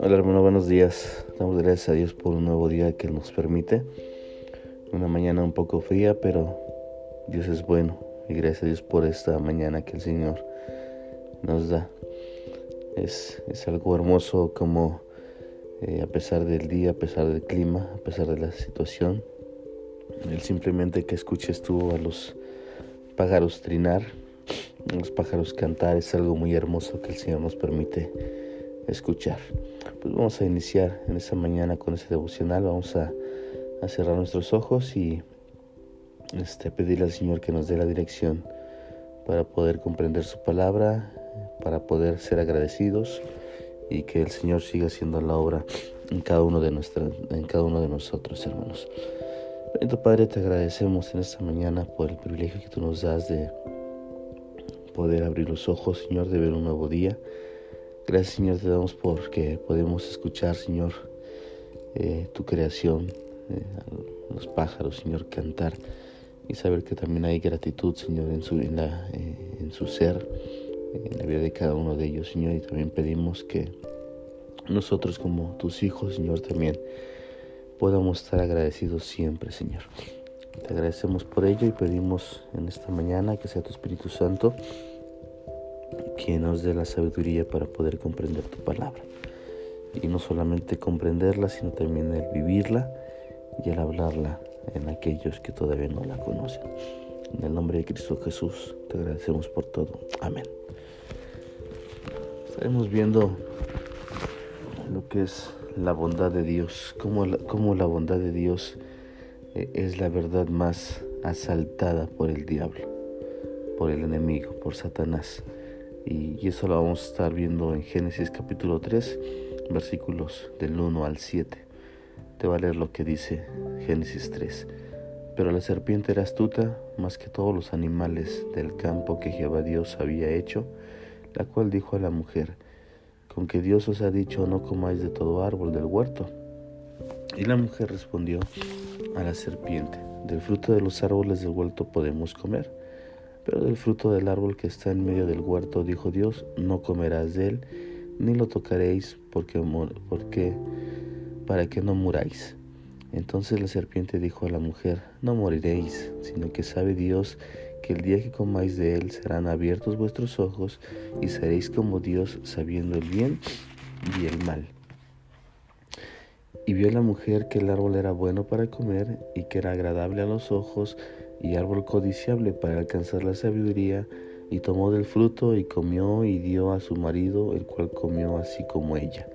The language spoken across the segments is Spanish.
Hola hermano, buenos días. Damos gracias a Dios por un nuevo día que nos permite. Una mañana un poco fría, pero Dios es bueno. Y gracias a Dios por esta mañana que el Señor nos da. Es, algo hermoso como eh, a pesar del día, a pesar del clima, a pesar de la situación, el simplemente que escuches tú a los pájaros trinar, los pájaros cantar, es algo muy hermoso que el Señor nos permite escuchar. Pues vamos a iniciar en esta mañana con ese devocional, vamos a, cerrar nuestros ojos y este, pedirle al Señor que nos dé la dirección para poder comprender su palabra, para poder ser agradecidos y que el Señor siga haciendo la obra en cada uno de, en cada uno de nosotros, hermanos. Bendito Padre, te agradecemos en esta mañana por el privilegio que tú nos das de poder abrir los ojos, Señor, de ver un nuevo día. Gracias Señor te damos porque podemos escuchar Señor eh, tu creación, eh, los pájaros Señor cantar y saber que también hay gratitud Señor en su, en, la, eh, en su ser, en la vida de cada uno de ellos Señor y también pedimos que nosotros como tus hijos Señor también podamos estar agradecidos siempre Señor. Te agradecemos por ello y pedimos en esta mañana que sea tu Espíritu Santo que nos dé la sabiduría para poder comprender tu palabra. Y no solamente comprenderla, sino también el vivirla y el hablarla en aquellos que todavía no la conocen. En el nombre de Cristo Jesús te agradecemos por todo. Amén. Estaremos viendo lo que es la bondad de Dios, cómo la, cómo la bondad de Dios eh, es la verdad más asaltada por el diablo, por el enemigo, por Satanás y, eso lo vamos a estar viendo en Génesis capítulo 3, versículos del 1 al 7. Te va a leer lo que dice Génesis 3. Pero la serpiente era astuta más que todos los animales del campo que Jehová Dios había hecho, la cual dijo a la mujer, con que Dios os ha dicho no comáis de todo árbol del huerto. Y la mujer respondió a la serpiente, del fruto de los árboles del huerto podemos comer pero del fruto del árbol que está en medio del huerto, dijo Dios, no comerás de él, ni lo tocaréis, porque, para que no muráis. Entonces la serpiente dijo a la mujer, no moriréis, sino que sabe Dios que el día que comáis de él serán abiertos vuestros ojos y seréis como Dios sabiendo el bien y el mal. Y vio la mujer que el árbol era bueno para comer y que era agradable a los ojos y árbol codiciable para alcanzar la sabiduría, y tomó del fruto y comió y dio a su marido, el cual comió así como ella.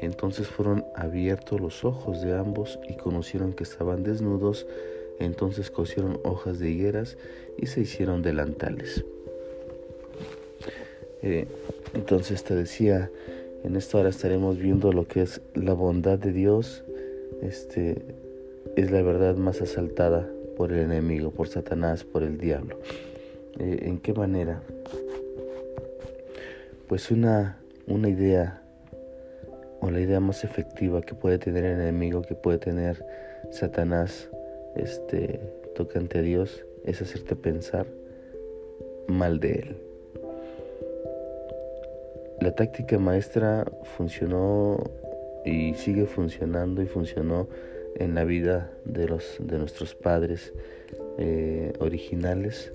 Entonces fueron abiertos los ojos de ambos y conocieron que estaban desnudos, entonces cosieron hojas de higueras y se hicieron delantales. Eh, entonces te decía, en esta hora estaremos viendo lo que es la bondad de Dios, este es la verdad más asaltada por el enemigo, por Satanás, por el diablo. Eh, ¿En qué manera? Pues una, una idea o la idea más efectiva que puede tener el enemigo, que puede tener Satanás, este, tocante a Dios, es hacerte pensar mal de él. La táctica maestra funcionó y sigue funcionando y funcionó en la vida de, los, de nuestros padres eh, originales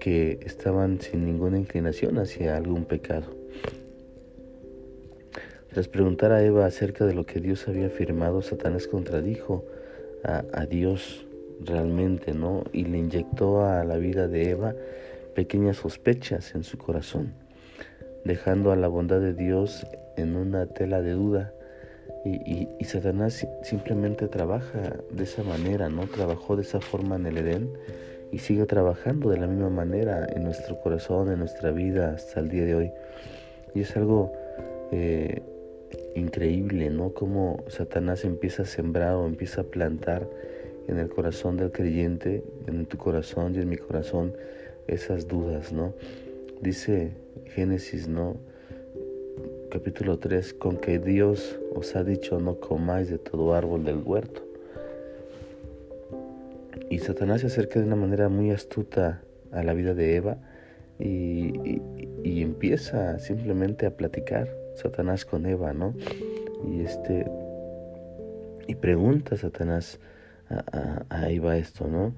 que estaban sin ninguna inclinación hacia algún pecado. Tras preguntar a Eva acerca de lo que Dios había afirmado, Satanás contradijo a, a Dios realmente, ¿no? Y le inyectó a la vida de Eva pequeñas sospechas en su corazón, dejando a la bondad de Dios en una tela de duda y, Satanás simplemente trabaja de esa manera, ¿no? Trabajó de esa forma en el Edén y sigue trabajando de la misma manera en nuestro corazón, en nuestra vida hasta el día de hoy. Y es algo eh, increíble, ¿no? Como Satanás empieza a sembrar o empieza a plantar en el corazón del creyente, en tu corazón y en mi corazón, esas dudas, ¿no? Dice Génesis, ¿no? Capítulo 3, con que Dios os ha dicho no comáis de todo árbol del huerto. Y Satanás se acerca de una manera muy astuta a la vida de Eva y, y, empieza simplemente a platicar Satanás con Eva, ¿no? Y este y pregunta a Satanás a, a, Eva esto, ¿no?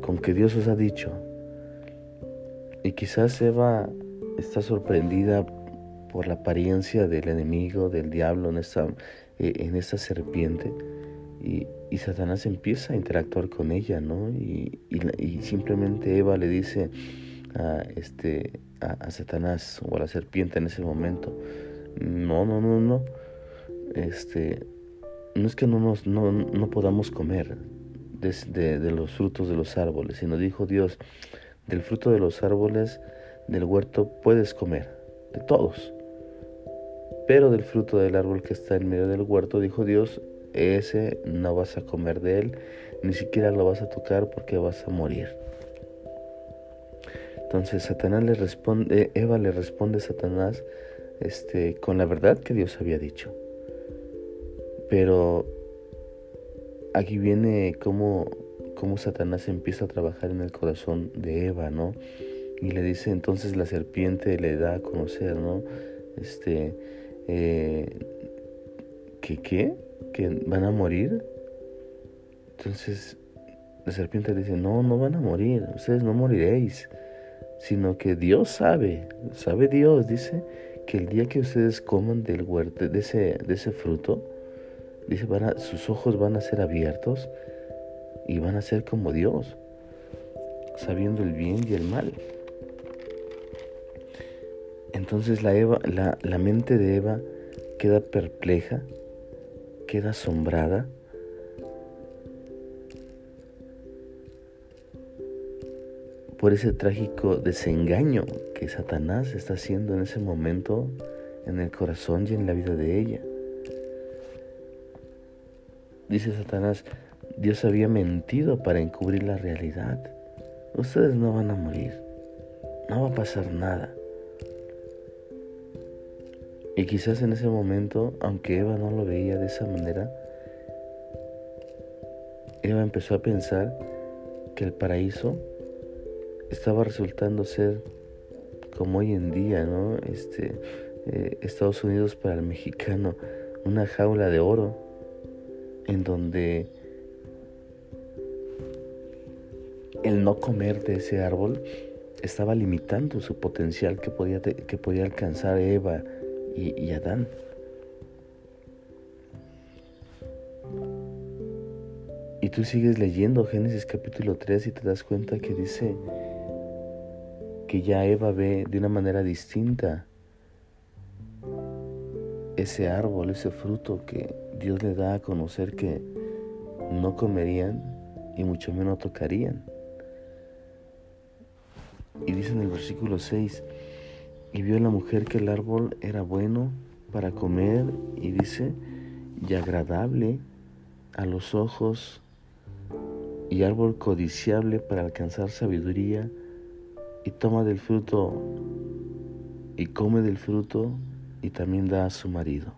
Con que Dios os ha dicho. Y quizás Eva está sorprendida por la apariencia del enemigo, del diablo en esta, eh, en esta serpiente. Y, y, Satanás empieza a interactuar con ella, ¿no? Y, y, simplemente Eva le dice a, este, a, Satanás o a la serpiente en ese momento, no, no, no, no, este, no es que no, nos, no, no podamos comer de, de los frutos de los árboles, sino dijo Dios, del fruto de los árboles del huerto puedes comer, de todos. Pero del fruto del árbol que está en medio del huerto, dijo Dios, ese no vas a comer de él, ni siquiera lo vas a tocar porque vas a morir. Entonces Satanás le responde, Eva le responde a Satanás este, con la verdad que Dios había dicho. Pero aquí viene cómo, cómo Satanás empieza a trabajar en el corazón de Eva, ¿no? Y le dice entonces la serpiente le da a conocer, ¿no? Este, eh, ¿que qué? ¿Que van a morir? Entonces la serpiente le dice, no, no van a morir, ustedes no moriréis, sino que Dios sabe, sabe Dios, dice, que el día que ustedes coman del huerto, de ese, de ese fruto, dice, sus ojos van a ser abiertos y van a ser como Dios, sabiendo el bien y el mal. Entonces la, mente de Eva queda perpleja, queda asombrada. por ese trágico desengaño que Satanás está haciendo en ese momento en el corazón y en la vida de ella. Dice Satanás, Dios había mentido para encubrir la realidad. Ustedes no van a morir, no va a pasar nada. Y quizás en ese momento, aunque Eva no lo veía de esa manera, Eva empezó a pensar que el paraíso estaba resultando ser como hoy en día, ¿no? Este, eh, Estados Unidos para el mexicano, una jaula de oro en donde el no comer de ese árbol estaba limitando su potencial que podía, que podía alcanzar Eva y, Adán. Y tú sigues leyendo Génesis capítulo 3 y te das cuenta que dice que ya Eva ve de una manera distinta ese árbol, ese fruto que Dios le da a conocer que no comerían y mucho menos tocarían. Y dice en el versículo 6, y vio la mujer que el árbol era bueno para comer y dice, y agradable a los ojos y árbol codiciable para alcanzar sabiduría y toma del fruto y come del fruto y también da a su marido.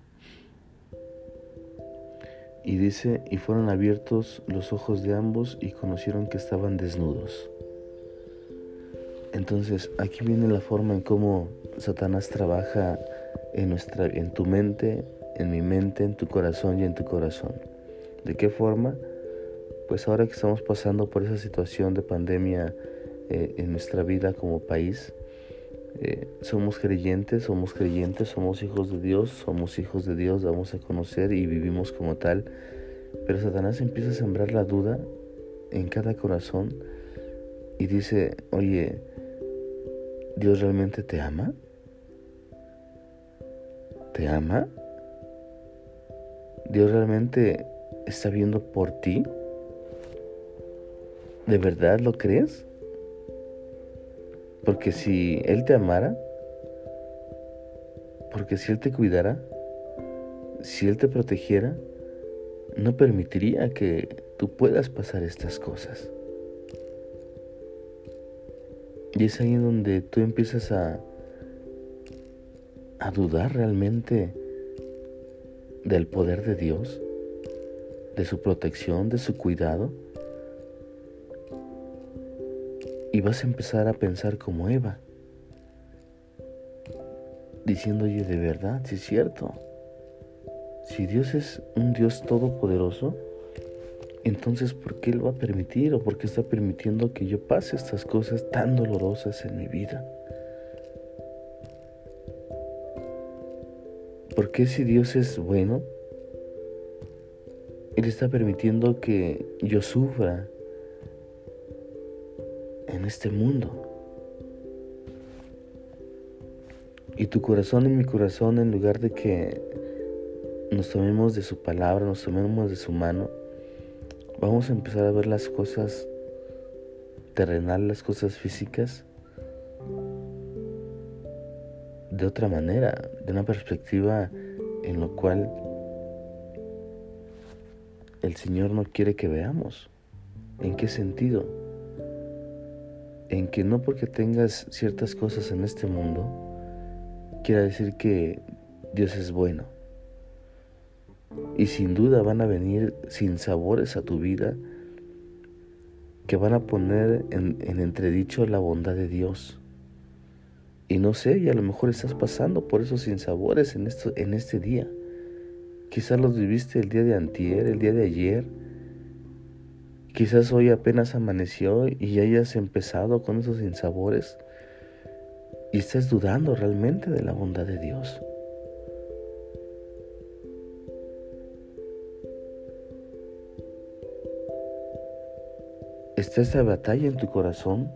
Y dice, y fueron abiertos los ojos de ambos y conocieron que estaban desnudos. Entonces, aquí viene la forma en cómo Satanás trabaja en, nuestra, en tu mente, en mi mente, en tu corazón y en tu corazón. ¿De qué forma? Pues ahora que estamos pasando por esa situación de pandemia eh, en nuestra vida como país, eh, somos creyentes, somos creyentes, somos hijos de Dios, somos hijos de Dios, vamos a conocer y vivimos como tal. Pero Satanás empieza a sembrar la duda en cada corazón y dice, oye, ¿Dios realmente te ama? ¿Te ama? ¿Dios realmente está viendo por ti? ¿De verdad lo crees? Porque si Él te amara, porque si Él te cuidara, si Él te protegiera, no permitiría que tú puedas pasar estas cosas. Y es ahí donde tú empiezas a, a dudar realmente del poder de Dios, de su protección, de su cuidado. Y vas a empezar a pensar como Eva. diciendo, oye, de verdad, si es cierto. Si Dios es un Dios todopoderoso, entonces ¿por qué Él va a permitir o por qué está permitiendo que yo pase estas cosas tan dolorosas en mi vida? ¿Por qué si Dios es bueno, Él está permitiendo que yo sufra en este mundo? Y tu corazón y mi corazón, en lugar de que nos tomemos de su palabra, nos tomemos de su mano, vamos a empezar a ver las cosas terrenales, las cosas físicas, de otra manera, de una perspectiva en lo cual el Señor no quiere que veamos. ¿En qué sentido? En que no porque tengas ciertas cosas en este mundo, quiere decir que Dios es bueno. Y sin duda van a venir sin sabores a tu vida que van a poner en, entredicho la bondad de Dios. Y no sé, y a lo mejor estás pasando por esos sinsabores en, esto, en este día. Quizás los viviste el día de antier, el día de ayer. Quizás hoy apenas amaneció y hayas empezado con esos sinsabores y estás dudando realmente de la bondad de Dios. Está esta batalla en tu corazón,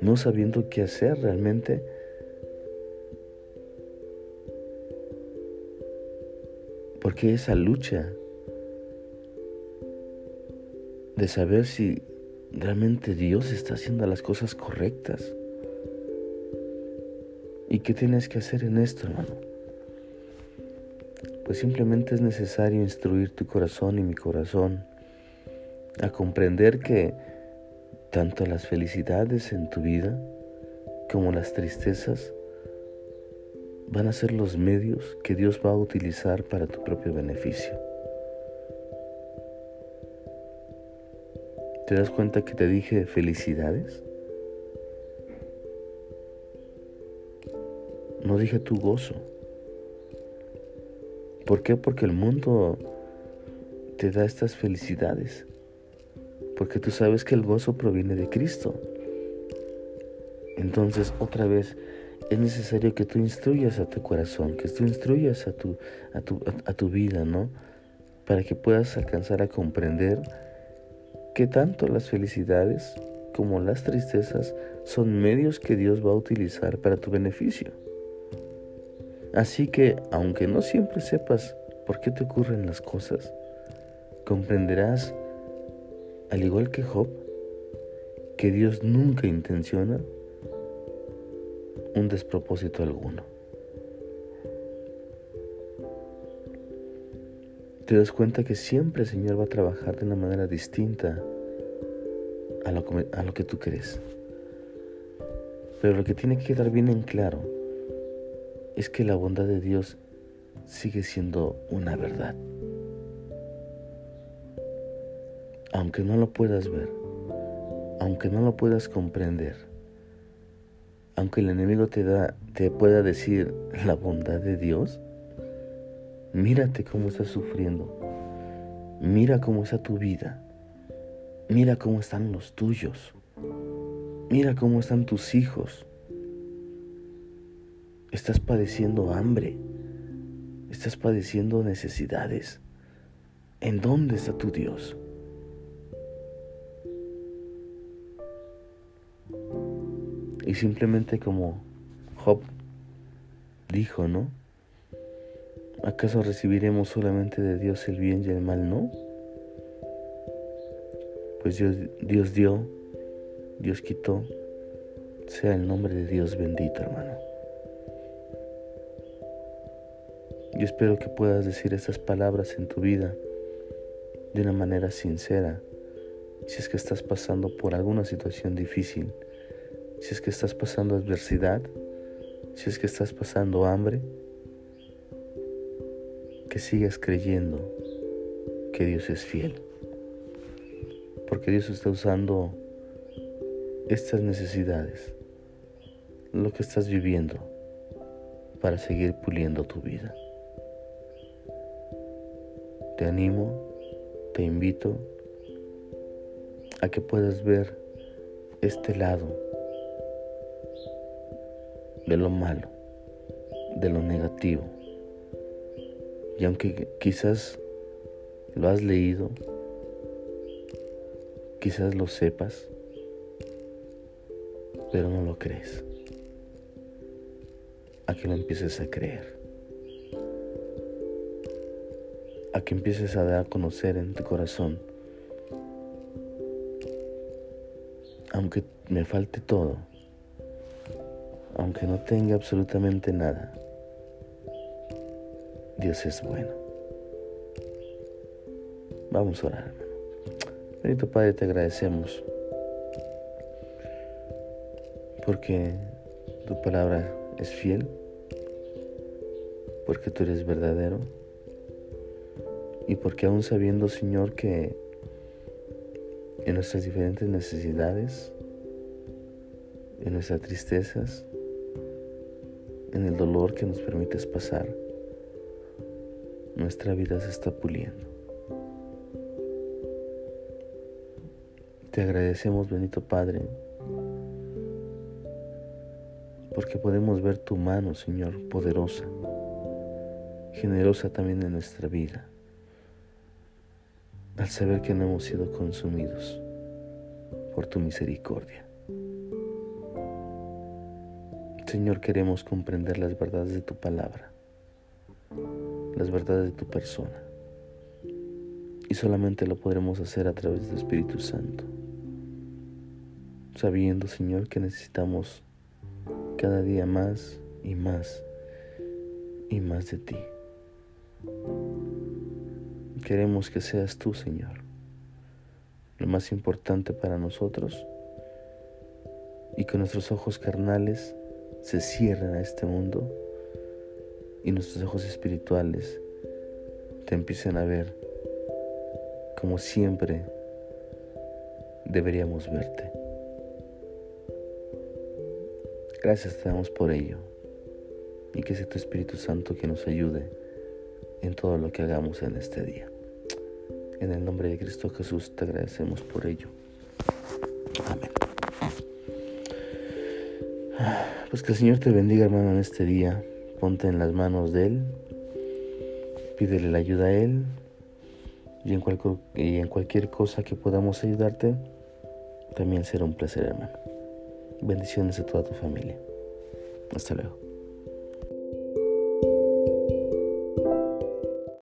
no sabiendo qué hacer realmente. Porque esa lucha de saber si realmente Dios está haciendo las cosas correctas. ¿Y qué tienes que hacer en esto, hermano? Pues simplemente es necesario instruir tu corazón y mi corazón a comprender que tanto las felicidades en tu vida como las tristezas van a ser los medios que Dios va a utilizar para tu propio beneficio. ¿Te das cuenta que te dije felicidades? No dije tu gozo. ¿Por qué? Porque el mundo te da estas felicidades. Porque tú sabes que el gozo proviene de Cristo. Entonces, otra vez, es necesario que tú instruyas a tu corazón, que tú instruyas a tu, a tu, a tu vida, ¿no? Para que puedas alcanzar a comprender que tanto las felicidades como las tristezas son medios que Dios va a utilizar para tu beneficio. Así que, aunque no siempre sepas por qué te ocurren las cosas, comprenderás, al igual que Job, que Dios nunca intenciona un despropósito alguno. Te das cuenta que siempre el Señor va a trabajar de una manera distinta a lo, que, tú crees. Pero lo que tiene que quedar bien en claro es que la bondad de Dios sigue siendo una verdad. Aunque no lo puedas ver, aunque no lo puedas comprender, aunque el enemigo te da te pueda decir la bondad de Dios, mírate cómo estás sufriendo. Mira cómo está tu vida. Mira cómo están los tuyos. Mira cómo están tus hijos. Estás padeciendo hambre. Estás padeciendo necesidades. ¿En dónde está tu Dios? Y simplemente como Job dijo, ¿no? ¿Acaso recibiremos solamente de Dios el bien y el mal no? Pues Dios, Dios dio, Dios quitó, sea el nombre de Dios bendito, hermano. Yo espero que puedas decir estas palabras en tu vida de una manera sincera. Si es que estás pasando por alguna situación difícil, si es que estás pasando adversidad, si es que estás pasando hambre, que sigas creyendo que Dios es fiel. Porque Dios está usando estas necesidades, lo que estás viviendo, para seguir puliendo tu vida. Te animo, te invito a que puedas ver este lado de lo malo, de lo negativo. Y aunque quizás lo has leído, quizás lo sepas, pero no lo crees. A que lo empieces a creer. A que empieces a dar a conocer en tu corazón. Aunque me falte todo, aunque no tenga absolutamente nada, Dios es bueno. Vamos a orar, hermano. Bendito Padre, te agradecemos porque tu palabra es fiel, porque tú eres verdadero y porque aún sabiendo, Señor, que en nuestras diferentes necesidades, en nuestras tristezas, en el dolor que nos permites pasar, nuestra vida se está puliendo. Te agradecemos, bendito Padre, porque podemos ver tu mano, Señor, poderosa, generosa también en nuestra vida, al saber que no hemos sido consumidos por tu misericordia. Señor, queremos comprender las verdades de tu palabra, las verdades de tu persona, y solamente lo podremos hacer a través del Espíritu Santo, sabiendo, Señor, que necesitamos cada día más y más y más de ti. Queremos que seas tú, Señor, lo más importante para nosotros y que nuestros ojos carnales se cierren a este mundo y nuestros ojos espirituales te empiecen a ver como siempre deberíamos verte. Gracias te damos por ello y que sea tu Espíritu Santo que nos ayude en todo lo que hagamos en este día. En el nombre de Cristo Jesús te agradecemos por ello. Amén. Pues que el Señor te bendiga hermano en este día. Ponte en las manos de Él. Pídele la ayuda a Él. Y en, y en cualquier cosa que podamos ayudarte, también será un placer hermano. Bendiciones a toda tu familia. Hasta luego.